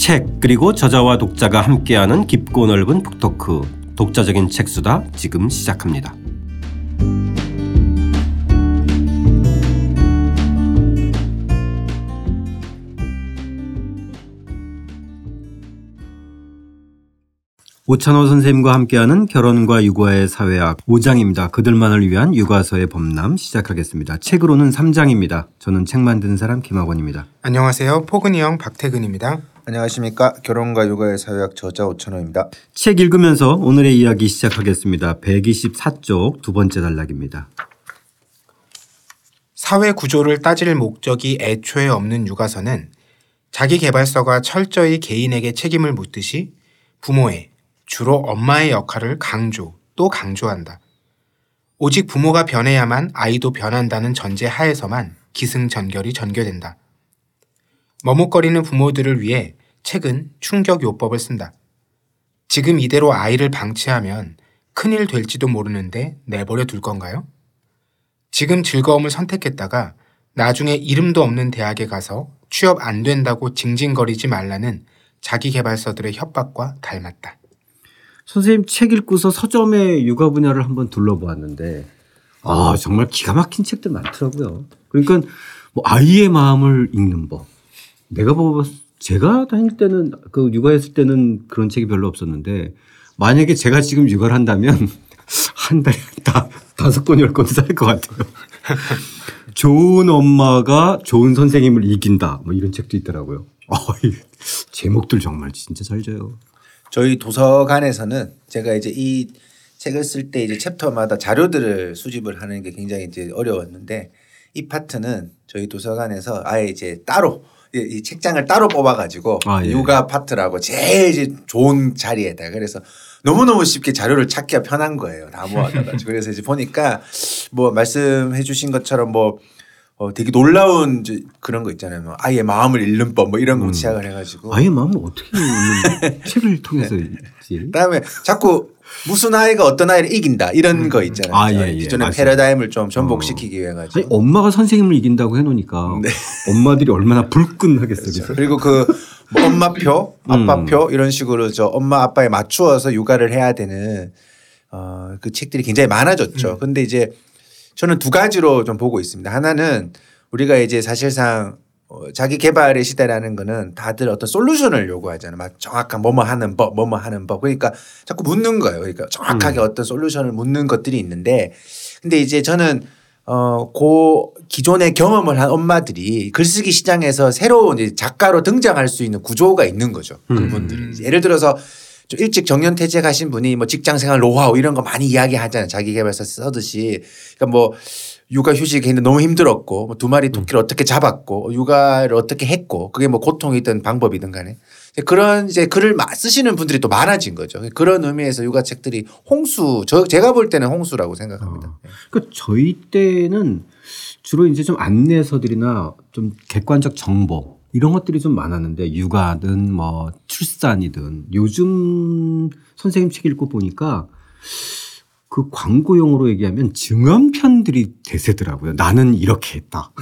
책 그리고 저자와 독자가 함께하는 깊고 넓은 북토크 독자적인 책수다 지금 시작합니다. 오찬호 선생님과 함께하는 결혼과 육아의 사회학 5장입니다. 그들만을 위한 육아서의 범람 시작하겠습니다. 책으로는 3장입니다. 저는 책 만드는 사람 김학원입니다. 안녕하세요. 포근이 형 박태근입니다. 안녕하십니까. 결혼과 육아의 사회학 저자 오찬호입니다. 책 읽으면서 오늘의 이야기 시작하겠습니다. 124쪽 두 번째 단락입니다. 사회 구조를 따질 목적이 애초에 없는 육아서는 자기 개발서가 철저히 개인에게 책임을 묻듯이 부모의 주로 엄마의 역할을 강조 또 강조한다. 오직 부모가 변해야만 아이도 변한다는 전제 하에서만 기승전결이 전개된다. 머뭇거리는 부모들을 위해 책은 충격 요법을 쓴다. 지금 이대로 아이를 방치하면 큰일 될지도 모르는데 내버려 둘 건가요? 지금 즐거움을 선택했다가 나중에 이름도 없는 대학에 가서 취업 안 된다고 징징거리지 말라는 자기 개발서들의 협박과 닮았다. 선생님 책 읽고서 서점의 육아 분야를 한번 둘러보았는데 아 정말 기가 막힌 책들 많더라고요. 그러니까 뭐 아이의 마음을 읽는 법. 내가 뭐 제가 다닐 때는 그 육아했을 때는 그런 책이 별로 없었는데 만약에 제가 지금 육아를 한다면 한 달에 다 다섯 권, 열 권 살 것 같아요. 좋은 엄마가 좋은 선생님을 이긴다. 뭐 이런 책도 있더라고요. 어, 제목들 정말 진짜 잘 져요. 저희 도서관에서는 제가 이제 이 책을 쓸 때 이제 챕터마다 자료들을 수집을 하는 게 굉장히 이제 어려웠는데 이 파트는 저희 도서관에서 아예 이제 따로 이 책장을 따로 뽑아가지고 아, 예. 육아 파트라고 제일 좋은 자리에다 그래서 너무너무 쉽게 자료를 찾기가 편한 거예요. 다 모아가지고 그래서 이제 보니까 뭐 말씀해 주신 것처럼 뭐 어, 되게 놀라운 그런 거 있잖아요. 뭐 아이의 마음을 읽는 법 뭐 이런 거 음. 시작을 해가지고. 아이의 마음을 어떻게 읽는 책을 통해서 네. 읽지? 그다음에 자꾸 무슨 아이가 어떤 아이를 이긴다 이런 음. 거 있잖아요. 아, 예, 예. 기존의 맞아요. 패러다임을 좀 전복시키기 위해 가지고. 아니, 엄마가 선생님을 이긴다고 해놓으니까 네. 엄마들이 얼마나 불끈하겠어요. 그렇죠. 그리고 그 뭐 엄마표, 아빠표 음. 이런 식으로 저 엄마 아빠에 맞추어서 육아를 해야 되는 어, 그 책들이 굉장히 많아졌죠. 음. 근데 이제 저는 두 가지로 좀 보고 있습니다. 하나는 우리가 이제 사실상 어, 자기 개발의 시대라는 거는 다들 어떤 솔루션을 요구하잖아요. 막 정확한 뭐뭐 하는 법, 뭐뭐 하는 법. 그러니까 자꾸 묻는 거예요. 그러니까 정확하게 음. 어떤 솔루션을 묻는 것들이 있는데 근데 이제 저는 어, 고 기존의 경험을 한 엄마들이 글쓰기 시장에서 새로운 이제 작가로 등장할 수 있는 구조가 있는 거죠. 그분들이. 음. 예를 들어서 좀 일찍 정년 퇴직하신 분이 뭐 직장 생활 노하우 이런 거 많이 이야기하잖아요. 자기 개발서 써듯이. 그러니까 뭐 육아 휴직이 있는데 너무 힘들었고 뭐 두 마리 토끼를 음. 어떻게 잡았고 육아를 어떻게 했고 그게 뭐 고통이든 방법이든 간에 그런 이제 글을 쓰시는 분들이 또 많아진 거죠. 그런 의미에서 육아 책들이 홍수 저 제가 볼 때는 홍수라고 생각합니다. 어. 그러니까 저희 때는 주로 이제 좀 안내서들이나 좀 객관적 정보 이런 것들이 좀 많았는데 육아든 뭐 출산이든 요즘 선생님 책 읽고 보니까 그 광고용으로 얘기하면 증언편들이 대세더라고요. 나는 이렇게 했다.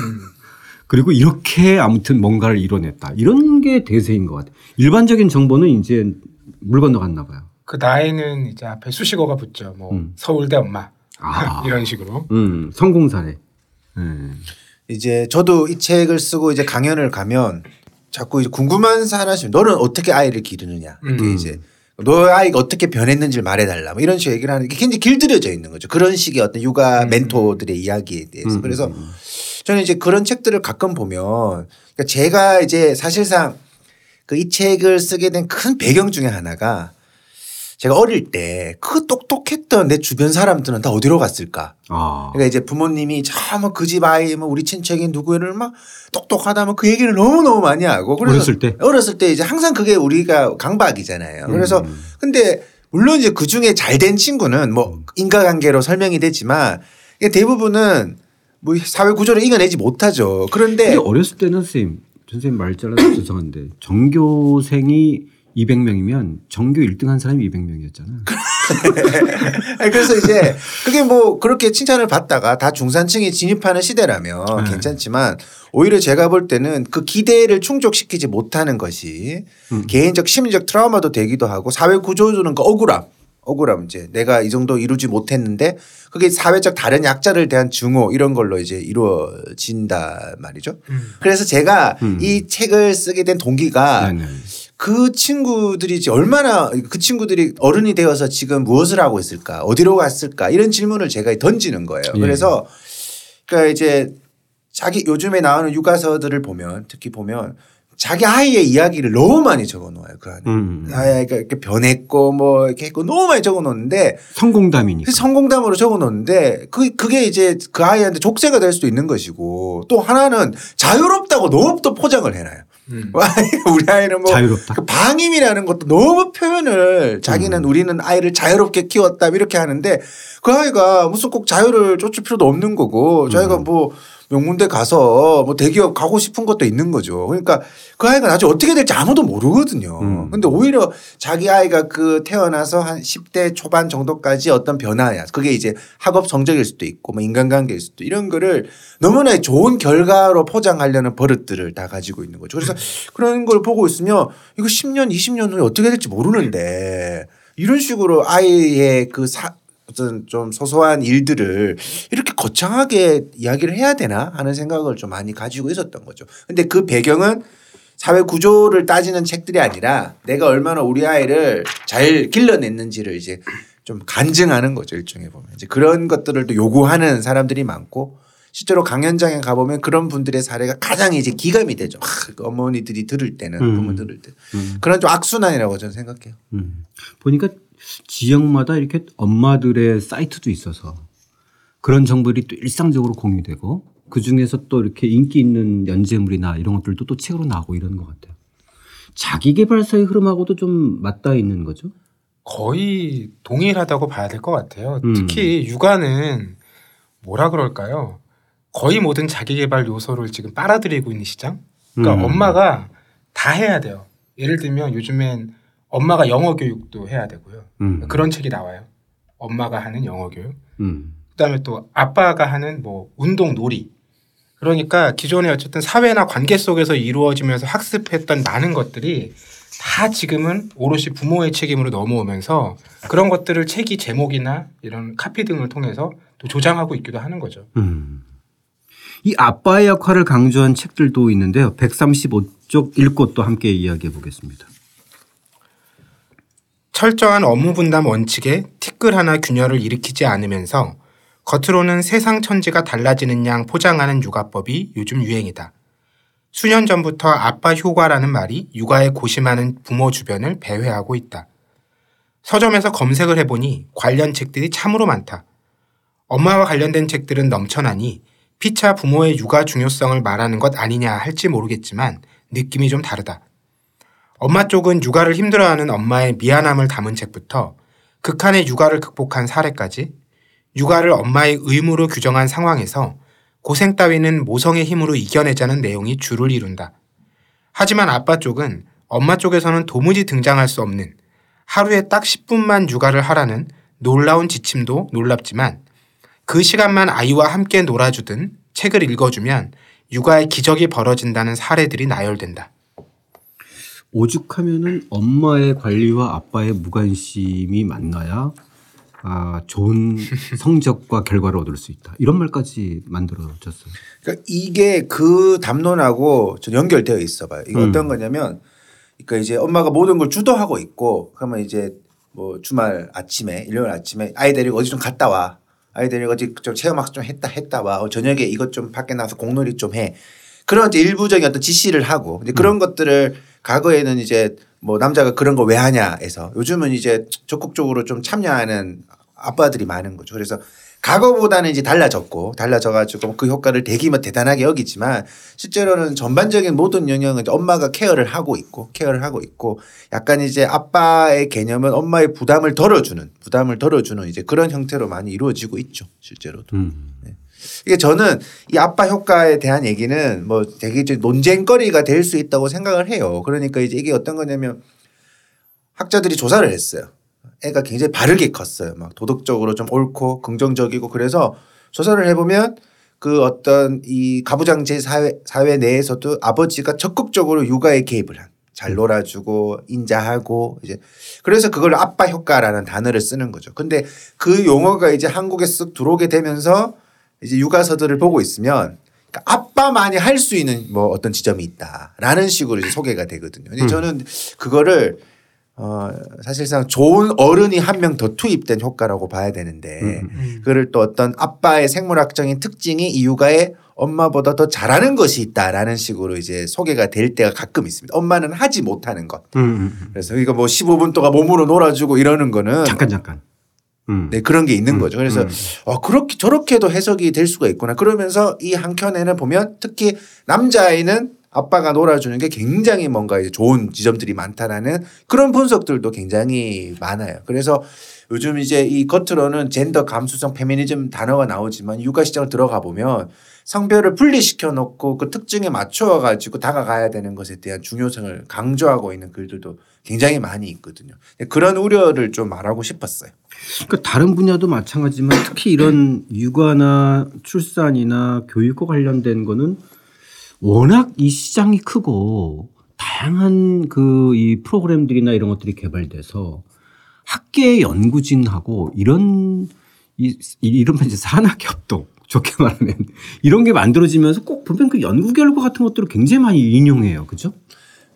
그리고 이렇게 아무튼 뭔가를 이뤄냈다. 이런 게 대세인 것 같아요. 일반적인 정보는 이제 물 건너갔나 봐요. 그 나이는 이제 앞에 수식어가 붙죠. 뭐 음. 서울대 엄마 아. 이런 식으로. 음, 성공 사례. 네. 이제 저도 이 책을 쓰고 이제 강연을 가면 자꾸 이제 궁금한 사람이 너는 어떻게 아이를 기르느냐 이게 음. 이제 너 아이가 어떻게 변했는지를 말해달라 뭐 이런 식으로 얘기를 하는 게 굉장히 길들여져 있는 거죠. 그런 식의 어떤 육아 음. 멘토들의 이야기에 대해서 음. 그래서 저는 이제 그런 책들을 가끔 보면 그러니까 제가 이제 사실상 그 이 책을 쓰게 된 큰 배경 중에 하나가 제가 어릴 때 그 똑똑했던 내 주변 사람들은 다 어디로 갔을까? 아. 그러니까 이제 부모님이 참그 집 아이 뭐 우리 친척이 누구를 막 똑똑하다면 그 얘기를 너무 너무 많이 하고 그래서 어렸을 때 어렸을 때 이제 항상 그게 우리가 강박이잖아요. 그래서 음. 근데 물론 이제 그 중에 잘 된 친구는 뭐 인과관계로 설명이 되지만 대부분은 뭐 사회 구조를 이겨내지 못하죠. 그런데 어렸을 때는 선생님 선생님 말 잘라서 죄송한데 전교생이 200명이면 전교 1등 한 사람이 200명이었잖아. 그래서 이제 그게 뭐 그렇게 칭찬을 받다가 다 중산층이 진입하는 시대라면 네. 괜찮지만 오히려 제가 볼 때는 그 기대를 충족시키지 못하는 것이 음. 개인적 심리적 트라우마도 되기도 하고 사회 구조주는 그 억울함. 억울함 이제 내가 이 정도 이루지 못했는데 그게 사회적 다른 약자를 대한 증오 이런 걸로 이제 이루어진다 말이죠. 음. 그래서 제가 음. 이 책을 쓰게 된 동기가 네네. 그 친구들이 이제 얼마나 그 친구들이 어른이 되어서 지금 무엇을 하고 있을까 어디로 갔을까 이런 질문을 제가 던지는 거예요. 예. 그래서 그러니까 이제 자기 요즘에 나오는 육아서들을 보면 특히 보면 자기 아이의 이야기를 너무 많이 적어 놓아요 그 안에. 음. 아이가 이렇게 변했고 뭐 이렇게 했고 너무 많이 적어 놓는데 성공담이니까. 그 성공담으로 적어 놓는데 그 그게 이제 그 아이한테 족쇄가 될 수도 있는 것이고 또 하나는 자유롭다고 너무 또 포장을 해놔요. 음. 우리 아이는 뭐 자유롭다. 그 방임이라는 것도 너무 표현을 음. 자기는 우리는 아이를 자유롭게 키웠다 이렇게 하는데 그 아이가 무슨 꼭 자유를 쫓을 필요도 없는 거고 자기가 음. 뭐 명문대 가서 뭐 대기업 가고 싶은 것도 있는 거죠. 그러니까 그 아이가 나중에 어떻게 될지 아무도 모르거든요. 음. 근데 오히려 자기 아이가 그 태어나서 한 10대 초반 정도까지 어떤 변화야. 그게 이제 학업 성적일 수도 있고 뭐 인간관계일 수도 이런 거를 너무나 좋은 결과로 포장하려는 버릇들을 다 가지고 있는 거죠. 그래서 그런 걸 보고 있으면 이거 10년, 20년 후에 어떻게 될지 모르는데 이런 식으로 아이의 그 사, 어떤 좀 소소한 일들을 이렇게 거창하게 이야기를 해야 되나 하는 생각을 좀 많이 가지고 있었던 거죠. 근데 그 배경은 사회 구조를 따지는 책들이 아니라 내가 얼마나 우리 아이를 잘 길러냈는지를 이제 좀 간증하는 거죠 일종의 보면 이제 그런 것들을 또 요구하는 사람들이 많고 실제로 강연장에 가보면 그런 분들의 사례가 가장 이제 기감이 되죠. 아, 그 어머니들이 들을 때는 음. 부모 들을 때 음. 그런 좀 악순환이라고 저는 생각해요. 음. 보니까 지역마다 이렇게 엄마들의 사이트도 있어서 그런 정보들이 또 일상적으로 공유되고 그 중에서 또 이렇게 인기 있는 연재물이나 이런 것들도 또 책으로 나오고 이러는 것 같아요. 자기 개발서의 흐름하고도 좀 맞닿아 있는 거죠. 거의 동일하다고 봐야 될 것 같아요. 음. 특히 육아는 뭐라 그럴까요? 거의 모든 자기 개발 요소를 지금 빨아들이고 있는 시장. 그러니까 음. 엄마가 다 해야 돼요. 예를 들면 요즘엔 엄마가 영어 교육도 해야 되고요. 음. 그런 책이 나와요. 엄마가 하는 영어 교육. 음. 그다음에 또 아빠가 하는 뭐 운동 놀이. 그러니까 기존에 어쨌든 사회나 관계 속에서 이루어지면서 학습했던 많은 것들이 다 지금은 오롯이 부모의 책임으로 넘어오면서 그런 것들을 책이 제목이나 이런 카피 등을 통해서 또 조장하고 있기도 하는 거죠. 음. 이 아빠의 역할을 강조한 책들도 있는데요. 135쪽 읽고 또 함께 이야기해 보겠습니다. 철저한 업무 분담 원칙에 티끌 하나 균열을 일으키지 않으면서 겉으로는 세상 천지가 달라지는 양 포장하는 육아법이 요즘 유행이다. 수년 전부터 아빠 효과라는 말이 육아에 고심하는 부모 주변을 배회하고 있다. 서점에서 검색을 해보니 관련 책들이 참으로 많다. 엄마와 관련된 책들은 넘쳐나니 피차 부모의 육아 중요성을 말하는 것 아니냐 할지 모르겠지만 느낌이 좀 다르다. 엄마 쪽은 육아를 힘들어하는 엄마의 미안함을 담은 책부터 극한의 육아를 극복한 사례까지 육아를 엄마의 의무로 규정한 상황에서 고생 따위는 모성의 힘으로 이겨내자는 내용이 주를 이룬다. 하지만 아빠 쪽은 엄마 쪽에서는 도무지 등장할 수 없는 하루에 딱 10분만 육아를 하라는 놀라운 지침도 놀랍지만 그 시간만 아이와 함께 놀아주든 책을 읽어주면 육아의 기적이 벌어진다는 사례들이 나열된다. 오죽하면은 엄마의 관리와 아빠의 무관심이 만나야 아, 좋은 성적과 결과를 얻을 수 있다. 이런 말까지 만들어졌어요. 그러니까 이게 그 담론하고 좀 연결되어 있어 봐요. 이게 음. 어떤 거냐면 그러니까 이제 엄마가 모든 걸 주도하고 있고 그러면 이제 뭐 주말 아침에 일요일 아침에 아이 데리고 어디 좀 갔다 와. 아이 데리고 어디 좀 체험학습 좀 했다 했다 와. 어, 저녁에 이것 좀 밖에 나가서 공놀이 좀 해. 그런 이제 일부적인 어떤 지시를 하고 이제 그런 것들을 과거에는 이제 뭐 남자가 그런 거 왜 하냐에서 요즘은 이제 적극적으로 좀 참여하는 아빠들이 많은 거죠. 그래서 과거보다는 이제 달라졌고 달라져가지고 그 효과를 되게 뭐 대단하게 여기지만 실제로는 전반적인 모든 영역은 엄마가 케어를 하고 있고 케어를 하고 있고 약간 이제 아빠의 개념은 엄마의 부담을 덜어주는 부담을 덜어주는 이제 그런 형태로 많이 이루어지고 있죠 실제로도. 음. 이게 저는 이 아빠 효과에 대한 얘기는 뭐 되게 논쟁거리가 될 수 있다고 생각을 해요. 그러니까 이제 이게 어떤 거냐면 학자들이 조사를 했어요. 애가 굉장히 바르게 컸어요. 막 도덕적으로 좀 옳고 긍정적이고 그래서 조사를 해보면 그 어떤 이 가부장제 사회, 사회 내에서도 아버지가 적극적으로 육아에 개입을 한. 잘 놀아주고 인자하고 이제 그래서 그걸 아빠 효과라는 단어를 쓰는 거죠. 근데 그 용어가 이제 한국에 쓱 들어오게 되면서 이제 육아서들을 보고 있으면 그러니까 아빠만이 할 수 있는 뭐 어떤 지점이 있다라는 식으로 이제 소개가 되거든요. 근데 저는 그거를 어 사실상 좋은 어른이 한 명 더 투입된 효과라고 봐야 되는데 그를 또 어떤 아빠의 생물학적인 특징이 이 육아에 엄마보다 더 잘하는 것이 있다라는 식으로 이제 소개가 될 때가 가끔 있습니다. 엄마는 하지 못하는 것. 음, 음, 음. 그래서 이거 뭐 15분 동안 몸으로 놀아주고 이러는 거는 잠깐 잠깐. 음. 네, 그런 게 있는 거죠. 그래서 음. 어, 그렇게 저렇게도 해석이 될 수가 있구나. 그러면서 이 한켠에는 보면 특히 남자아이는 아빠가 놀아주는 게 굉장히 뭔가 이제 좋은 지점들이 많다라는 그런 분석들도 굉장히 많아요. 그래서 요즘 이제 이 겉으로는 젠더 감수성 페미니즘 단어가 나오지만 육아 시장을 들어가 보면 성별을 분리시켜 놓고 그 특징에 맞춰 가지고 다가가야 되는 것에 대한 중요성을 강조하고 있는 글들도 굉장히 많이 있거든요. 그런 우려를 좀 말하고 싶었어요. 그러니까 다른 분야도 마찬가지지만 특히 이런 육아나 출산이나 교육과 관련된 거는 워낙 이 시장이 크고 다양한 그 이 프로그램들이나 이런 것들이 개발돼서 학계 연구진하고 이런 이 이른바 이제 산학협동 좋게 말하면 이런 게 만들어지면서 꼭 보면 그 연구 결과 같은 것들을 굉장히 많이 인용해요. 그죠?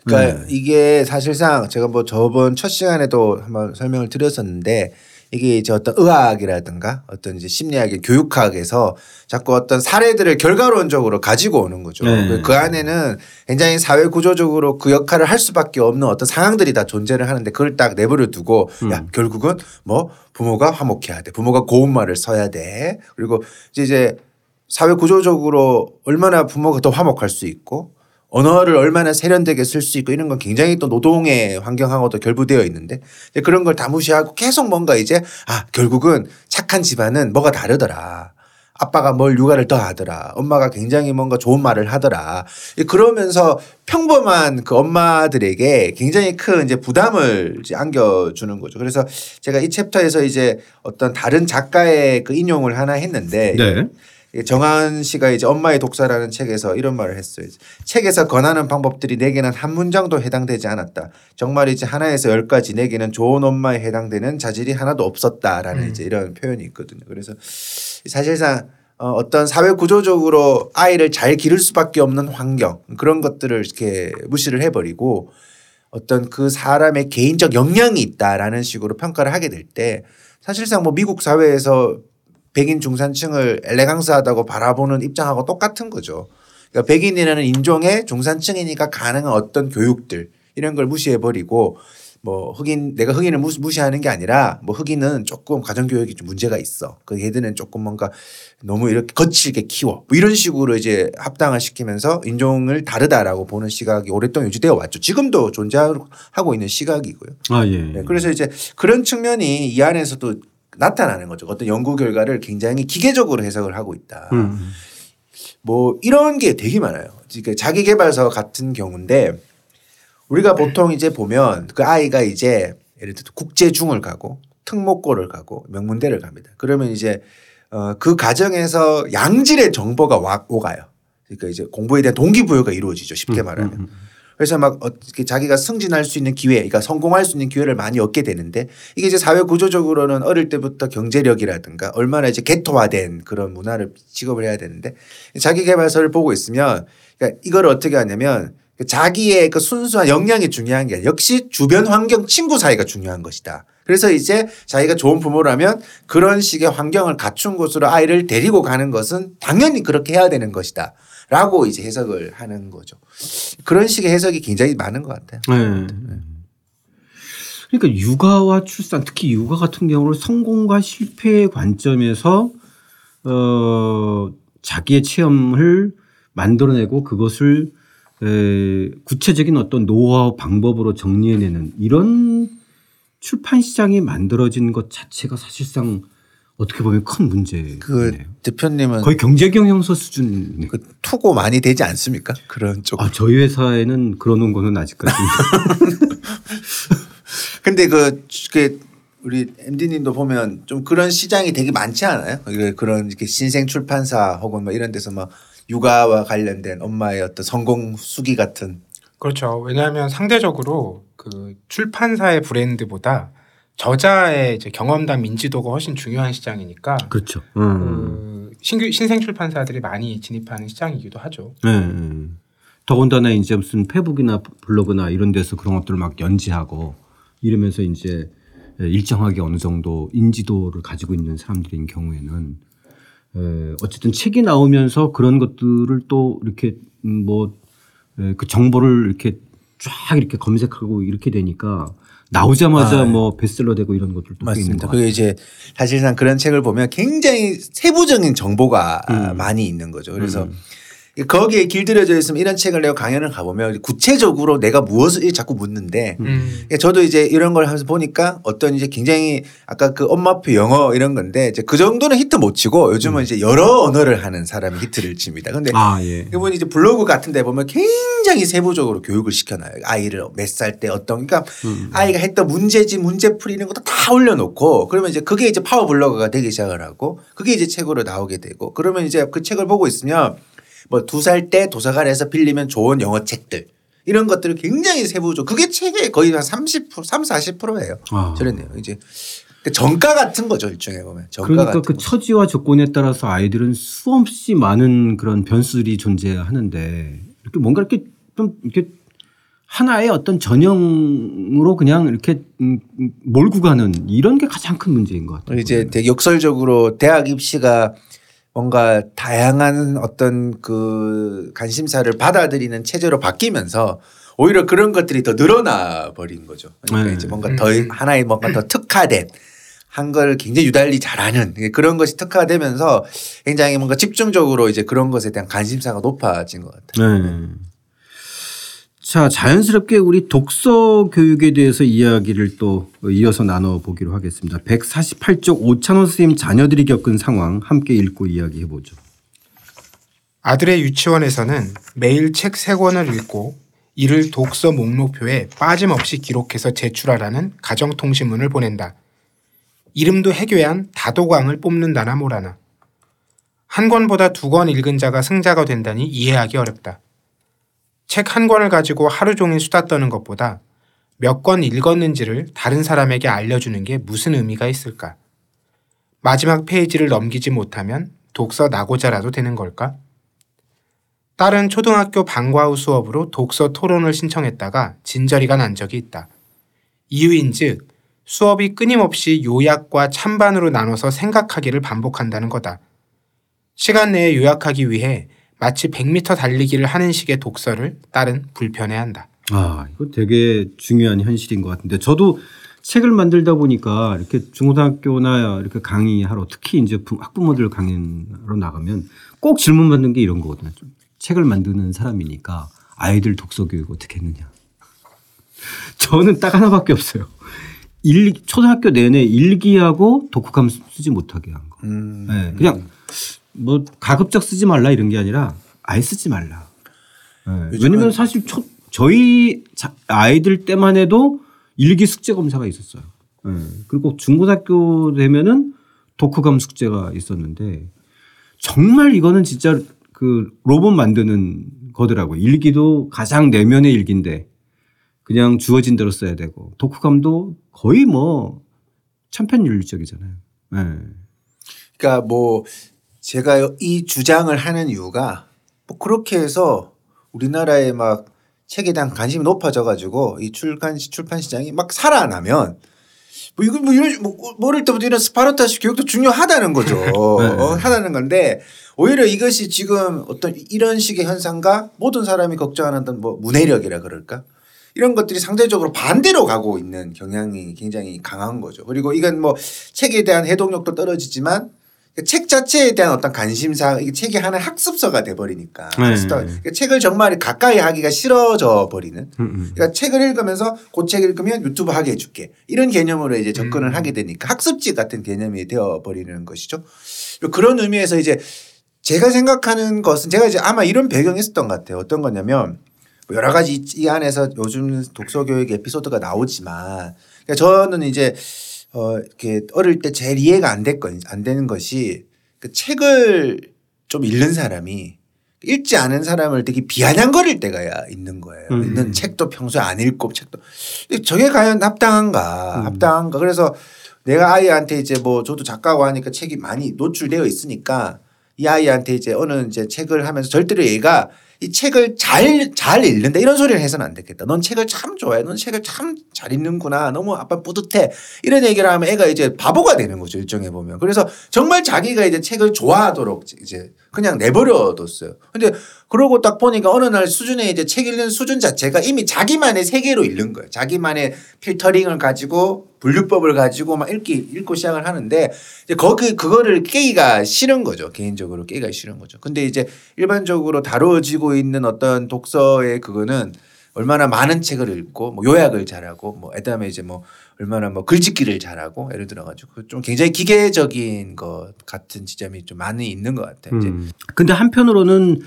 그러니까 이게 사실상 제가 뭐 저번 첫 시간에도 한번 설명을 드렸었는데 이게 이제 어떤 의학이라든가 어떤 이제 심리학의 교육학에서 자꾸 어떤 사례들을 결과론적으로 가지고 오는 거죠. 네. 그 안에는 굉장히 사회 구조적으로 그 역할을 할 수밖에 없는 어떤 상황들이 다 존재를 하는데 그걸 딱 내버려 두고 야 결국은 뭐 부모가 화목해야 돼. 부모가 고운 말을 써야 돼. 그리고 이제 사회 구조적으로 얼마나 부모가 더 화목할 수 있고 언어를 얼마나 세련되게 쓸 수 있고 이런 건 굉장히 또 노동의 환경하고도 결부되어 있는데 그런 걸 다 무시하고 계속 뭔가 이제 아 결국은 착한 집안은 뭐가 다르더라. 아빠가 뭘 육아를 더 하더라. 엄마가 굉장히 뭔가 좋은 말을 하더라. 그러면서 평범한 그 엄마들에게 굉장히 큰 이제 부담을 이제 안겨주는 거죠. 그래서 제가 이 챕터에서 이제 어떤 다른 작가의 그 인용을 하나 했는데 네. 정한 씨가 이제 엄마의 독사라는 책에서 이런 말을 했어요. 책에서 권하는 방법들이 내게는 한 문장도 해당되지 않았다. 정말이지 하나에서 열까지 내게는 좋은 엄마에 해당되는 자질이 하나도 없었다라는 이제 이런 표현이 있거든요. 그래서 사실상 어, 어떤 사회 구조적으로 아이를 잘 기를 수밖에 없는 환경 그런 것들을 이렇게 무시를 해버리고 어떤 그 사람의 개인적 역량이 있다라는 식으로 평가를 하게 될 때 사실상 뭐 미국 사회에서 백인 중산층을 엘레강스하다고 바라보는 입장하고 똑같은 거죠. 그러니까 백인이라는 인종의 중산층이니까 가능한 어떤 교육들 이런 걸 무시해 버리고 뭐 흑인 내가 흑인을 무시- 무시하는 게 아니라 뭐 흑인은 조금 가정 교육이 좀 문제가 있어. 그 얘들은 조금 뭔가 너무 이렇게 거칠게 키워. 뭐 이런 식으로 이제 합당을 시키면서 인종을 다르다라고 보는 시각이 오랫동안 유지되어 왔죠. 지금도 존재하고 있는 시각이고요. 아 예. 네, 그래서 이제 그런 측면이 이 안에서도 나타나는 거죠. 어떤 연구 결과를 굉장히 기계적으로 해석을 하고 있다. 음. 뭐 이런 게 되게 많아요. 그러니까 자기 개발서 같은 경우인데 우리가 보통 이제 보면 그 아이가 이제 예를 들어 국제중을 가고 특목고를 가고 명문대를 갑니다. 그러면 이제 어, 그 과정에서 양질의 정보가 와, 오가요. 그러니까 이제 공부에 대한 동기부여가 이루어지죠. 쉽게 말하면. 그래서 막 어떻게 자기가 승진할 수 있는 기회, 그러니까 성공할 수 있는 기회를 많이 얻게 되는데 이게 이제 사회 구조적으로는 어릴 때부터 경제력이라든가 얼마나 이제 개토화된 그런 문화를 직업을 해야 되는데 자기 개발서를 보고 있으면 그러니까 이걸 어떻게 하냐면 그 자기의 그 순수한 역량이 중요한 게 아니라 역시 주변 환경 친구 사이가 중요한 것이다. 그래서 이제 자기가 좋은 부모라면 그런 식의 환경을 갖춘 곳으로 아이를 데리고 가는 것은 당연히 그렇게 해야 되는 것이다. 라고 이제 해석을 하는 거죠. 그런 식의 해석이 굉장히 많은 것 같아요. 네. 그러니까 육아와 출산, 특히 육아 같은 경우는 성공과 실패의 관점에서 어 자기의 체험을 만들어내고 그것을 에, 구체적인 어떤 노하우 방법으로 정리해내는 이런 출판 시장이 만들어진 것 자체가 사실상 어떻게 보면 큰 문제네요. 그 대표님은 거의 경제 경영서 수준이네요. 그 투고 많이 되지 않습니까? 그런 쪽. 아, 저희 회사에는 그런 건 거는 아직까지. 근데 그, 그 우리 MD님도 보면 좀 그런 시장이 되게 많지 않아요? 그런 이렇게 신생 출판사 혹은 뭐 이런 데서 막 육아와 관련된 엄마의 어떤 성공 수기 같은 그렇죠. 왜냐하면 상대적으로 그 출판사의 브랜드보다 저자의 이제 경험담 인지도가 훨씬 중요한 시장이니까 그렇죠. 음. 그 신규 신생 출판사들이 많이 진입하는 시장이기도 하죠. 네. 네. 더군다나 이제 무슨 페북이나 블로그나 이런 데서 그런 것들을 막 연지하고 이러면서 이제 일정하게 어느 정도 인지도를 가지고 있는 사람들인 경우에는 어쨌든 책이 나오면서 그런 것들을 또 이렇게 음, 뭐그 정보를 이렇게 쫙 이렇게 검색하고 이렇게 되니까 나오자마자 아, 뭐 베스트셀러 되고 이런 것들도 맞습니다. 그게 이제 사실상 그런 책을 보면 굉장히 세부적인 정보가 음. 많이 있는 거죠. 그래서 음. 거기에 길들여져 있으면 이런 책을 내가 강연을 가보면 구체적으로 내가 무엇을 자꾸 묻는데 음. 저도 이제 이런 걸 하면서 보니까 어떤 이제 굉장히 아까 그 엄마표 영어 이런 건데 이제 그 정도는 히트 못 치고 요즘은 음. 이제 여러 언어를 하는 사람이 히트를 칩니다. 근데 아, 예. 이분 이제 블로그 같은 데 보면 굉장히 세부적으로 교육을 시켜놔요. 아이를 몇 살 때 어떤 그러니까 음. 아이가 했던 문제지 문제 풀이 이런 것도 다 올려놓고 그러면 이제 그게 이제 파워 블로그가 되기 시작을 하고 그게 이제 책으로 나오게 되고 그러면 이제 그 책을 보고 있으면 뭐 두 살 때 도서관에서 빌리면 좋은 영어 책들 이런 것들을 굉장히 세부적. 그게 책의 거의 한 30%, 3, 40%예요. 아. 저랬네요. 이제 정가 같은 거죠 일종의 보면. 그러니까 그 처지와 조건에 따라서 아이들은 수없이 많은 그런 변수들이 존재하는데 이렇게 뭔가 이렇게 좀 이렇게 하나의 어떤 전형으로 그냥 이렇게 음, 음, 몰고 가는 이런 게 가장 큰 문제인 것 같아요. 이제 되게 역설적으로 대학 입시가 뭔가 다양한 어떤 그 관심사를 받아들이는 체제로 바뀌면서 오히려 그런 것들이 더 늘어나 버린 거죠. 그러니까 네. 이제 뭔가 더 음. 하나의 뭔가 더 특화된 한걸 굉장히 유달리 잘하는 그런 것이 특화되면서 굉장히 뭔가 집중적으로 이제 그런 것에 대한 관심사가 높아진 것 같아요. 네. 자, 자연스럽게 우리 독서 교육에 대해서 이야기를 또 이어서 나눠보기로 하겠습니다. 148쪽 오찬원 선생님 자녀들이 겪은 상황 함께 읽고 이야기해 보죠. 아들의 유치원에서는 매일 책세 권을 읽고 이를 독서 목록표에 빠짐없이 기록해서 제출하라는 가정통신문을 보낸다. 이름도 해괴한 다도광을 뽑는다나 뭐라나. 한 권보다 두 권 읽은 자가 승자가 된다니 이해하기 어렵다. 책 한 권을 가지고 하루 종일 수다 떠는 것보다 몇 권 읽었는지를 다른 사람에게 알려주는 게 무슨 의미가 있을까? 마지막 페이지를 넘기지 못하면 독서 나고자라도 되는 걸까? 딸은 초등학교 방과 후 수업으로 독서 토론을 신청했다가 진저리가 난 적이 있다. 이유인 즉, 수업이 끊임없이 요약과 찬반으로 나눠서 생각하기를 반복한다는 거다. 시간 내에 요약하기 위해 마치 100m 달리기를 하는 식의 독서를 딸은 불편해한다. 아, 이거 되게 중요한 현실인 것 같은데 저도 책을 만들다 보니까 이렇게 중고등학교나 이렇게 강의하러 특히 이제 학부모들 강의로 나가면 꼭 질문 받는 게 이런 거거든요. 책을 만드는 사람이니까 아이들 독서 교육 어떻게 했느냐. 저는 딱 하나밖에 없어요. 일, 초등학교 내내 일기하고 독후감 쓰지 못하게 한 거. 음. 네, 그냥 뭐 가급적 쓰지 말라 이런 게 아니라 아예 쓰지 말라. 네. 왜냐면 사실 초, 저희 아이들 때만 해도 일기 숙제 검사가 있었어요. 네. 그리고 중고등학교 되면은 독후감 숙제가 있었는데 정말 이거는 진짜 그 로봇 만드는 거더라고요. 일기도 가장 내면의 일기인데 그냥 주어진 대로 써야 되고 독후감도 거의 뭐 천편일률적이잖아요. 네. 그러니까 뭐 제가 이 주장을 하는 이유가 뭐 그렇게 해서 우리나라의 막 책에 대한 관심이 높아져 가지고 이 출간 출판 시장이 막 살아나면 뭐 이거 뭐 이런 뭐 어릴 때부터 이런 스파르타식 교육도 중요하다는 거죠. 네. 어, 하다는 건데 오히려 이것이 지금 어떤 이런 식의 현상과 모든 사람이 걱정하는 어떤 뭐 문해력이라 그럴까? 이런 것들이 상대적으로 반대로 가고 있는 경향이 굉장히 강한 거죠. 그리고 이건 뭐 책에 대한 해독력도 떨어지지만 책 자체에 대한 어떤 관심사 이게 책이 하나의 학습서가 돼버리니까 네. 그러니까 책을 정말 가까이 하기가 싫어져 버리는 음, 음. 그러니까 책을 읽으면서 그책 읽으면 유튜브 하게 해줄게 이런 개념으로 이제 접근을 음. 하게 되니까 학습지 같은 개념이 되어 버리는 것이죠 그런 의미에서 이제 제가 생각하는 것은 제가 이제 아마 이런 배경이 있었던 것 같아요 어떤 거냐면 뭐 여러 가지 이 안에서 요즘 독서 교육 에피소드가 나오지만 그러니까 저는 이제 어 이렇게 어릴 때 제일 이해가 안 됐건 안 되는 것이 그 책을 좀 읽는 사람이 읽지 않은 사람을 되게 비아냥거릴 때가 있는 거예요. 음. 있는 책도 평소에 안 읽고 책도 저게 과연 합당한가? 음. 합당한가? 그래서 내가 아이한테 이제 뭐 저도 작가고 하니까 책이 많이 노출되어 있으니까 이 아이한테 이제 어느 이제 책을 하면서 절대로 얘가 이 책을 잘, 잘 읽는다 이런 소리를 해서는 안 되겠다. 넌 책을 참 좋아해. 넌 책을 참 잘 읽는구나. 너무 아빠 뿌듯해. 이런 얘기를 하면 애가 이제 바보가 되는 거죠. 일종에 보면. 그래서 정말 자기가 이제 책을 좋아하도록 이제 그냥 내버려 뒀어요. 근데 그러고 딱 보니까 어느 날 수준에 이제 책 읽는 수준 자체가 이미 자기만의 세계로 읽는 거예요. 자기만의 필터링을 가지고 분류법을 가지고 막 읽기 읽고 시작을 하는데 이제 거기 그거를 깨기가 싫은 거죠. 개인적으로 깨기가 싫은 거죠. 근데 이제 일반적으로 다루어지고 있는 어떤 독서의 그거는 얼마나 많은 책을 읽고 뭐 요약을 잘하고 뭐 그다음에 이제 뭐 얼마나 뭐 글짓기를 잘하고 예를 들어 가지고 좀 굉장히 기계적인 것 같은 지점이 좀 많이 있는 것 같아요. 이제 음. 근데 한편으로는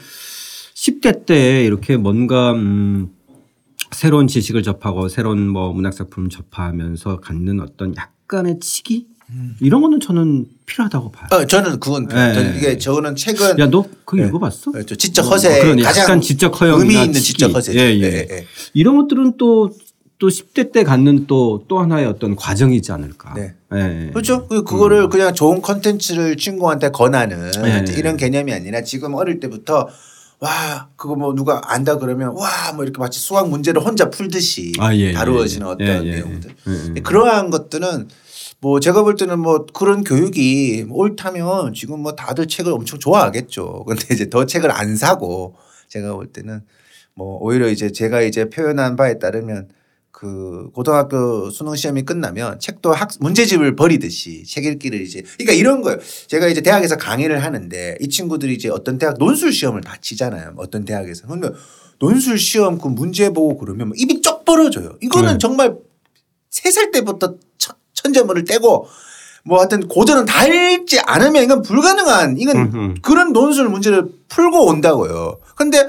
10대 때 이렇게 뭔가 음 새로운 지식을 접하고 새로운 뭐 문학 작품을 접하면서 갖는 어떤 약간의 치기 이런 거는 저는 필요하다고 봐요. 어, 저는 그건 네. 저는 이게 저는 책은 야, 너 그거 네. 읽어봤어? 어, 저 지적 뭐, 허세 그런 가장 약간 지적 허영이나 의미 있는 치기. 지적 허세. 예, 예. 이런 것들은 또, 또 10대 때 갖는 또, 또 하나의 어떤 과정이지 않을까. 네. 예. 그렇죠. 그- 그거를 그냥 좋은 컨텐츠를 친구한테 권하는 네. 이제 이런 개념이 아니라 지금 어릴 때부터 와 그거 뭐 누가 안다 그러면 와 뭐 이렇게 마치 수학 문제를 혼자 풀듯이 아, 예, 예, 다루어지는 예. 어떤 예, 예, 내용들 예, 예. 그러한 것들은 뭐 제가 볼 때는 뭐 그런 교육이 옳다면 지금 뭐 다들 책을 엄청 좋아하겠죠. 근데 이제 더 책을 안 사고 제가 볼 때는 뭐 오히려 이제 제가 이제 표현한 바에 따르면 그 고등학교 수능 시험이 끝나면 책도 학 문제집을 버리듯이 책 읽기를 이제 그러니까 이런 거예요. 제가 이제 대학에서 강의를 하는데 이 친구들이 이제 어떤 대학 논술 시험을 다 치잖아요. 어떤 대학에서. 근데 논술 시험 그 문제 보고 그러면 막 입이 쩍 벌어져요. 이거는 네. 정말 세 살 때부터 천- 천재물을 떼고 뭐 하여튼 고전은 다 읽지 않으면 이건 불가능한 이건 음흠. 그런 논술 문제를 풀고 온다고요. 근데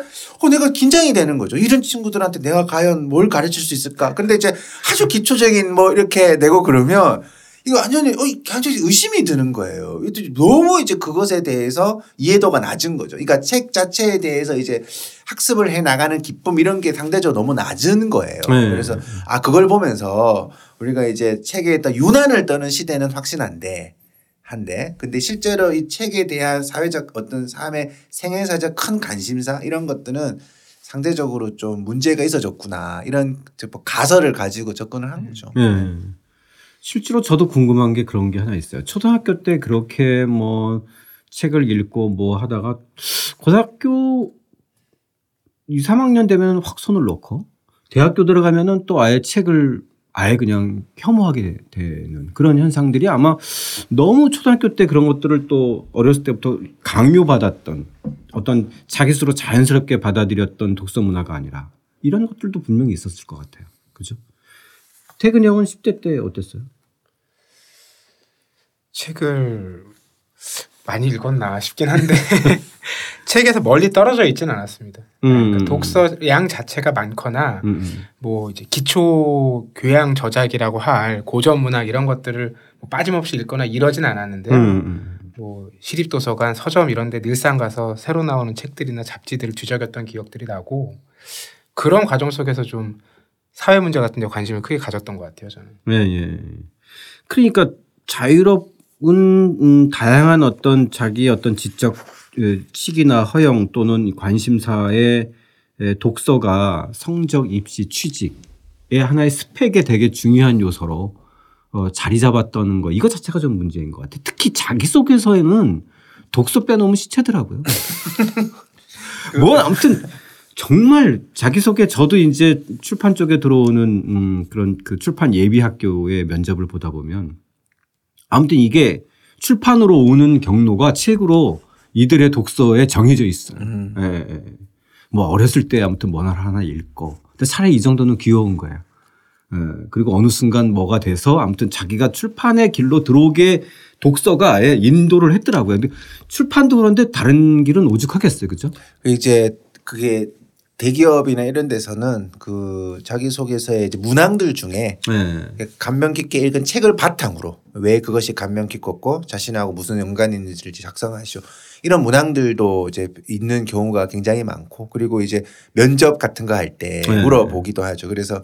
어, 내가 긴장이 되는 거죠. 이런 친구들한테 내가 과연 뭘 가르칠 수 있을까? 근데 이제 아주 기초적인 뭐 이렇게 내고 그러면 이거 완전히 어, 완전히 의심이 드는 거예요. 너무 이제 그것에 대해서 이해도가 낮은 거죠. 그러니까 책 자체에 대해서 이제 학습을 해 나가는 기쁨 이런 게 상대적으로 너무 낮은 거예요. 네. 그래서 아 그걸 보면서 우리가 이제 책에 다 유난을 떠는 시대는 확신한데 한데 근데 실제로 이 책에 대한 사회적 어떤 삶의 생애사적 큰 관심사 이런 것들은 상대적으로 좀 문제가 있어졌구나 이런 뭐 가설을 가지고 접근을 한 거죠. 예. 실제로 저도 궁금한 게 그런 게 하나 있어요. 초등학교 때 그렇게 뭐 책을 읽고 뭐 하다가 고등학교 2, 3학년 되면 확 손을 놓고 대학교 들어가면은 또 아예 책을 아예 그냥 혐오하게 되는 그런 현상들이 아마 너무 초등학교 때 그런 것들을 또 어렸을 때부터 강요받았던 어떤 자기 스스로 자연스럽게 받아들였던 독서 문화가 아니라 이런 것들도 분명히 있었을 것 같아요. 그죠? 태근 형은 10대 때 어땠어요? 책을 많이 읽었나 싶긴 한데 책에서 멀리 떨어져 있지는 않았습니다. 그러니까 독서 양 자체가 많거나 음, 음. 뭐 이제 기초 교양 저작이라고 할 고전 문학 이런 것들을 뭐 빠짐없이 읽거나 이러진 않았는데 음, 음. 뭐 시립 도서관 서점 이런데 늘상 가서 새로 나오는 책들이나 잡지들을 뒤적였던 기억들이 나고 그런 과정 속에서 좀 사회 문제 같은 데 관심을 크게 가졌던 것 같아요 저는. 예, 예. 그러니까 자유로운 음, 다양한 어떤 자기 어떤 지적 예, 시기나 허영 또는 관심사의 예, 독서가 성적, 입시, 취직의 하나의 스펙에 되게 중요한 요소로 어, 자리 잡았다는 거 이거 자체가 좀 문제인 것 같아요. 특히 자기소개서에는 독서 빼놓으면 시체더라고요. 뭐 아무튼 정말 자기소개 저도 이제 출판 쪽에 들어오는 음 그런 그 출판 예비 학교의 면접을 보다 보면 아무튼 이게 출판으로 오는 경로가 책으로 이들의 독서에 정해져 있어요. 음. 예, 예. 뭐 어렸을 때 아무튼 뭐 하나 하나 읽고 근데 차라리 이 정도는 귀여운 거예요. 예, 그리고 어느 순간 뭐가 돼서 아무튼 자기가 출판의 길로 들어오게 독서가 아예 인도를 했더라고요. 근데 출판도 그런데 다른 길은 오죽하겠어요. 그죠? 이제 그게 대기업이나 이런 데서는 그 자기소개서의 이제 문항들 중에 네. 감명 깊게 읽은 책을 바탕으로 왜 그것이 감명 깊었고 자신하고 무슨 연관이 있는지를 작성하시오. 이런 문항들도 이제 있는 경우가 굉장히 많고 그리고 이제 면접 같은 거 할때 네. 물어보기도 하죠. 그래서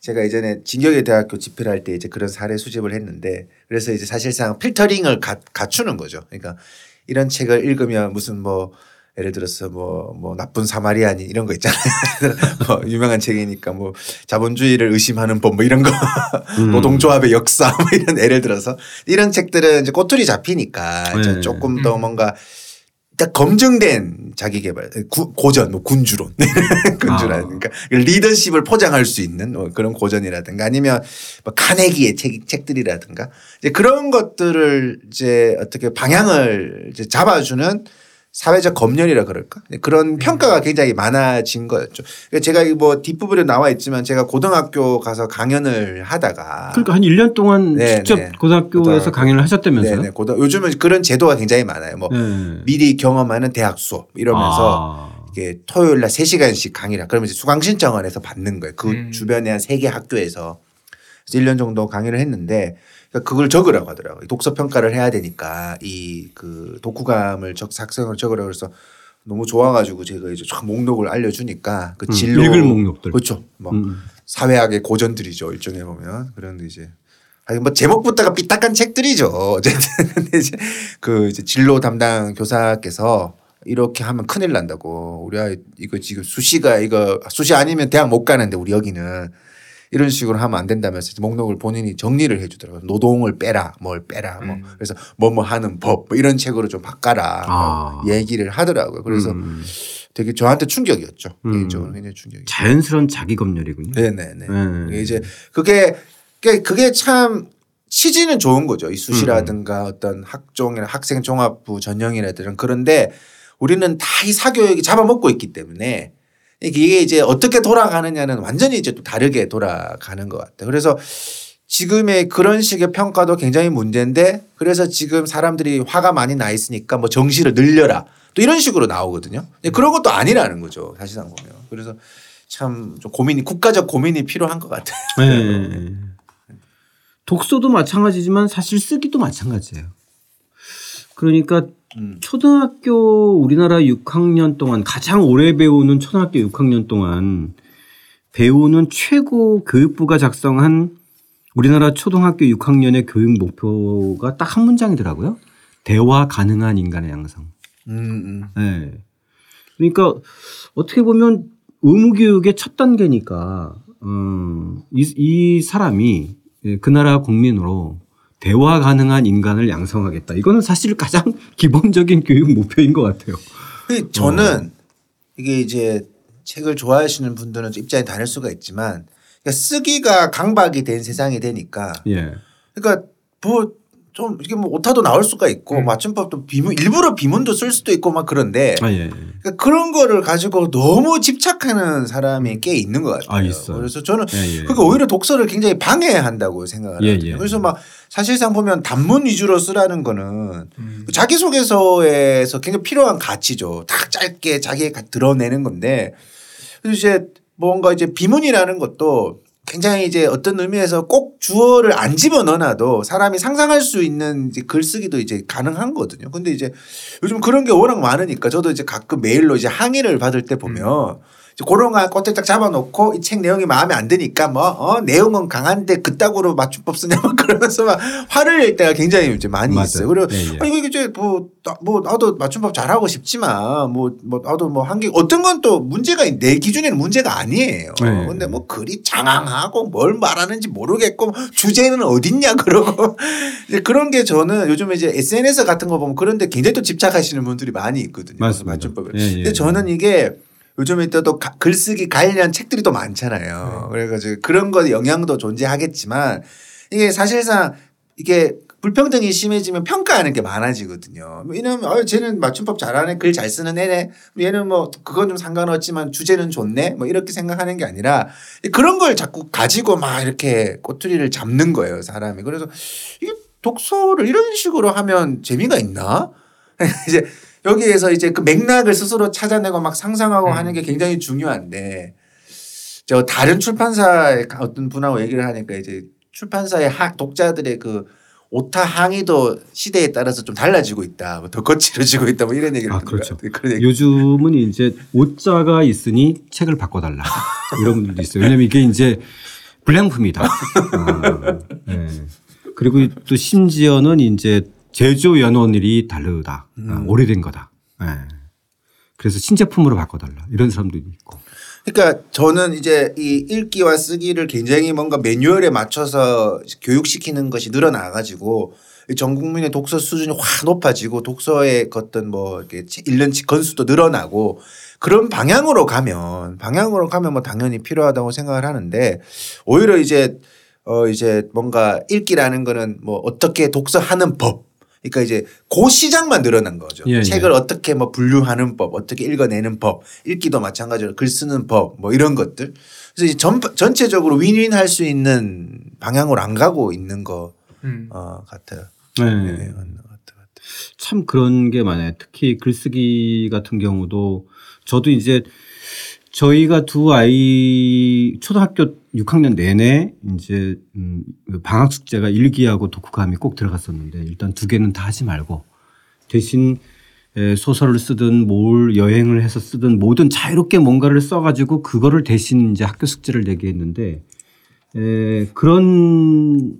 제가 예전에 진격의 대학교 집회를 할 때 이제 그런 사례 수집을 했는데 그래서 이제 사실상 필터링을 가, 갖추는 거죠. 그러니까 이런 책을 읽으면 무슨 뭐 예를 들어서 뭐, 뭐 나쁜 사마리아니 이런 거 있잖아요. 뭐 유명한 책이니까 뭐 자본주의를 의심하는 법 뭐 이런 거 음. 노동조합의 역사 뭐 이런 예를 들어서 이런 책들은 이제 꼬투리 잡히니까 이제 네. 조금 더 뭔가 딱 검증된 자기 개발 구- 고전 뭐 군주론 군주라든가 리더십을 포장할 수 있는 뭐 그런 고전이라든가 아니면 뭐 카네기의 책, 책들이라든가 이제 그런 것들을 이제 어떻게 방향을 이제 잡아주는 사회적 검열이라 그럴까 그런 평가가 굉장히 많아진 거였죠. 그러니까 제가 이뭐 뒷부분에 나와 있지만 제가 고등학교 가서 강연을 하다가 그러니까 한 1년 동안 네, 직접 네. 고등학교에서 고등학교. 강연을 하셨다면서요? 네네 고등 요즘은 그런 제도가 굉장히 많아요. 뭐 네. 미리 경험하는 대학 수업 이러면서 아. 이게 토요일 날 3시간씩 강의를 그러면 이제 수강 신청을 해서 받는 거예요. 그 음. 주변에 한 세 개 학교에서 그래서 1년 정도 강의를 했는데 그러니까 그걸 적으라고 하더라고요. 독서 평가를 해야 되니까 이 그 독후감을 적 작성을 적으라고 그래서 너무 좋아가지고 제가 이제 쫙 목록을 알려주니까 그 음, 진로 읽을 목록들. 그렇죠. 뭐 음. 사회학의 고전들이죠 일종에 보면 그런 이제 아니 뭐 제목부터가 삐딱한 책들이죠 어쨌든 근데 이제 그 이제 진로 담당 교사께서 이렇게 하면 큰일 난다고 우리 아이 이거 지금 수시가 이거 수시 아니면 대학 못 가는데 우리 여기는 이런 식으로 하면 안 된다면서 목록을 본인이 정리를 해주더라고요 노동을 빼라 뭘 빼라 뭐 음. 그래서 뭐 뭐 하는 법 뭐 이런 책으로 좀 바꿔라 아. 뭐 얘기를 하더라고요 그래서 음. 되게 저한테 충격이었죠 음. 개인적으로 굉장히 충격이 자연스러운 자기 검열이군요. 네네네. 네. 이제 그게 그게, 참 취지는 좋은 거죠. 이 수시라든가 어떤 학종이나 학생 종합부 전형이라든가 그런데 우리는 다 이 사교육이 잡아먹고 있기 때문에 이게 이제 어떻게 돌아가느냐는 완전히 이제 또 다르게 돌아가는 것 같아요. 그래서 지금의 그런 식의 평가도 굉장히 문제인데 그래서 지금 사람들이 화가 많이 나 있으니까 뭐 정시를 늘려라 또 이런 식으로 나오거든요. 그런 것도 아니라는 거죠. 사실상 보면. 그래서 참 좀 고민이 국가적 고민이 필요한 것 같아요. 네. 독서도 마찬가지지만 사실 쓰기도 마찬가지예요. 그러니까 음. 초등학교 우리나라 6학년 동안 가장 오래 배우는 초등학교 6학년 동안 배우는 최고 교육부가 작성한 우리나라 초등학교 6학년의 교육 목표가 딱 한 문장이더라고요. 대화 가능한 인간의 양성. 음, 음. 네. 그러니까 어떻게 보면 의무교육의 첫 단계니까 음, 이, 이 사람이 예, 그 나라 국민으로 대화 가능한 인간을 양성하겠다. 이거는 사실 가장 기본적인 교육 목표인 것 같아요. 근데 저는 이게 이제 책을 좋아하시는 분들은 좀 입장이 다를 수가 있지만 그러니까 쓰기가 강박이 된 세상이 되니까 예. 그러니까 뭐 좀 이게 뭐 오타도 나올 수가 있고 음. 맞춤법도 비문 일부러 비문도 쓸 수도 있고 막 그런데 아, 예. 그러니까 그런 거를 가지고 너무 집착하는 사람이 꽤 있는 것 같아요. 아. 그래서 저는 예, 예. 그러니까 오히려 독서를 굉장히 방해한다고 생각을 예, 하거든요. 예. 그래서 막 사실상 보면 단문 위주로 쓰라는 거는 음. 자기소개서에서 굉장히 필요한 가치죠. 딱 짧게 자기의 가- 드러내는 건데 그래서 이제 뭔가 이제 비문이라는 것도 굉장히 이제 어떤 의미에서 꼭 주어를 안 집어 넣어놔도 사람이 상상할 수 있는 이제 글쓰기도 이제 가능한 거거든요. 근데 이제 요즘 그런 게 워낙 많으니까 저도 이제 가끔 메일로 이제 항의를 받을 때 보면 이제 그런 거 꽃을 딱 잡아놓고 이 책 내용이 마음에 안 드니까 뭐 어, 내용은 강한데 그따구로 맞춤법 쓰냐 막 그러면서 막 화를 낼 때가 굉장히 이제 많이 맞아요. 있어요. 그리고 예, 예. 아니 이게 이제 뭐, 나, 뭐 나도 맞춤법 잘하고 싶지만 뭐, 뭐 나도 뭐 한 게 어떤 건 또 문제가 있- 내 기준에는 문제가 아니에요. 네. 근데 뭐 글이 장황하고 뭘 말하는지 모르겠고 주제는 어딨냐 그러고 이제 그런 게 저는 요즘에 이제 SNS 같은 거 보면 그런데 굉장히 또 집착하시는 분들이 많이 있거든요. 맞습니다. 맞춤법을. 예, 예. 근데 저는 이게 요즘에 또, 글쓰기 관련 책들이 또 많잖아요. 그래가지고 그런 거 영향도 존재하겠지만 이게 사실상 이게 불평등이 심해지면 평가하는 게 많아지거든요. 왜냐면 어, 쟤는 맞춤법 잘하네, 글 잘 쓰는 애네. 얘는 뭐 그건 좀 상관없지만 주제는 좋네. 뭐 이렇게 생각하는 게 아니라 그런 걸 자꾸 가지고 막 이렇게 꼬투리를 잡는 거예요, 사람이. 그래서 이게 독서를 이런 식으로 하면 재미가 있나? 이제 여기에서 이제 그 맥락을 스스로 찾아내고 막 상상하고 하는 게 굉장히 중요한데 저 다른 출판사의 어떤 분하고 얘기를 하니까 이제 출판사의 하, 독자들의 그 오타 항의도 시대에 따라서 좀 달라지고 있다. 뭐 더 거칠어지고 있다. 뭐 이런 얘기를 아, 그렇죠. 얘기. 요즘은 이제 오자가 있으니 책을 바꿔달라 이런 분들도 있어요. 왜냐하면 이게 이제 불량품이다. 아, 네. 그리고 또 심지어는 이제 제조 연원일이 다르다. 아, 오래된 거다. 네. 그래서 신제품으로 바꿔달라 이런 사람도 있고. 그러니까 저는 이제 이 읽기와 쓰기를 굉장히 뭔가 매뉴얼에 맞춰서 교육시키는 것이 늘어나 가지고 전 국민의 독서 수준이 확 높아지고 독서의 어떤 뭐 이렇게 읽는 건수도 늘어나고 그런 방향으로 가면 방향으로 가면 뭐 당연히 필요하다고 생각을 하는데 오히려 이제 어 이제 뭔가 읽기라는 거는 뭐 어떻게 독서하는 법 그러니까 이제 그 시장만 늘어난 거죠. 예, 예. 책을 어떻게 뭐 분류하는 법, 어떻게 읽어내는 법, 읽기도 마찬가지로 글 쓰는 법, 뭐 이런 것들. 그래서 이제 전, 전체적으로 윈윈 할 수 있는 방향으로 안 가고 있는 거 음. 어, 같아요. 네. 네, 것 같아요. 참 그런 게 많아요. 특히 글쓰기 같은 경우도 저도 이제 저희가 두 아이 초등학교 6학년 내내 이제 음 방학 숙제가 일기하고 독후감이 꼭 들어갔었는데 일단 두 개는 다 하지 말고 대신 에, 소설을 쓰든 뭘 여행을 해서 쓰든 뭐든 자유롭게 뭔가를 써가지고 그거를 대신 이제 학교 숙제를 내게 했는데 에, 그런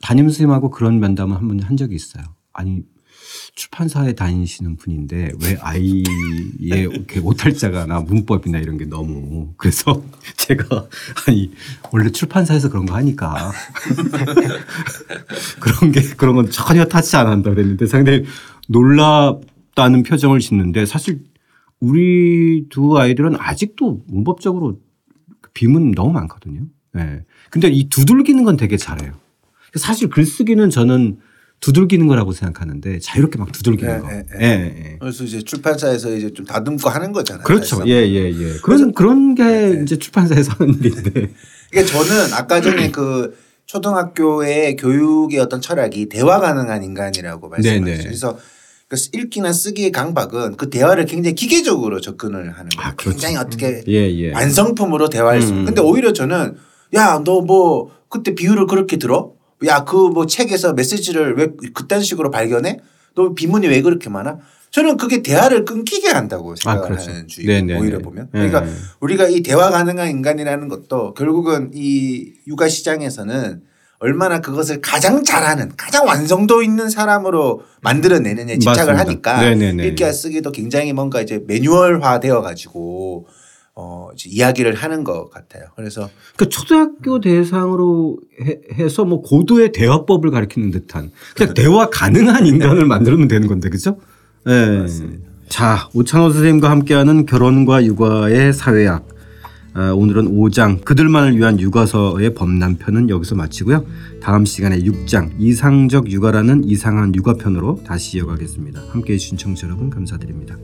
담임 선생님하고 그런 면담을 한 번 한 적이 있어요. 아니 출판사에 다니시는 분인데 왜 아이의 오탈자가나 문법이나 이런 게 너무 그래서 제가 아니 원래 출판사에서 그런 거 하니까 그런 게 그런 건 전혀 타치 안 한다 그랬는데 상당히 놀랍다는 표정을 짓는데 사실 우리 두 아이들은 아직도 문법적으로 비문 너무 많거든요. 예. 근데 이 두들기는 건 되게 잘해요. 사실 글쓰기는 저는 두들기는 거라고 생각하는데 자유롭게 막 두들기는 예, 거. 예, 예, 예. 그래서 이제 출판사에서 이제 좀 다듬고 하는 거잖아요. 그렇죠. 예, 예, 예. 그런 그런 게 이제 출판사에서 하는 일인데. 그러니까 저는 아까 전에 그 초등학교의 교육의 어떤 철학이 대화 가능한 인간이라고 말씀하셨죠. 네네. 그래서 그 읽기나 쓰기의 강박은 그 대화를 굉장히 기계적으로 접근을 하는 거예요. 아, 그렇죠. 굉장히 어떻게 예, 예. 완성품으로 대화할 수. 음. 근데 오히려 저는 야 너 뭐 그때 비유를 그렇게 들어? 야 그 뭐 책에서 메시지를 왜 그딴 식으로 발견해? 너 비문이 왜 그렇게 많아? 저는 그게 대화를 끊기게 한다고 생각을 그렇죠. 하는 주의. 네네네. 오히려 보면. 네. 그러니까 우리가 이 대화 가능한 인간이라는 것도 결국은 이 육아 시장에서는 얼마나 그것을 가장 잘하는 가장 완성도 있는 사람으로 만들어내느냐에 집착을 맞습니다. 하니까 네네네. 읽기와 쓰기도 굉장히 뭔가 이제 매뉴얼화 되어 가지고 어 이제 이야기를 하는 것 같아요. 그래서 그 초등학교 대상으로 해, 해서 뭐 고도의 대화법을 가르치는 듯한 그냥 대화 가능한 인간을 만들면 되는 건데 그죠? 예. 자, 오창호 선생님과 함께하는 결혼과 육아의 사회학. 아, 오늘은 5장 그들만을 위한 육아서의 범람편은 여기서 마치고요. 다음 시간에 6장 이상적 육아라는 이상한 육아편으로 다시 이어가겠습니다. 함께해 주신 청취자 여러분 감사드립니다.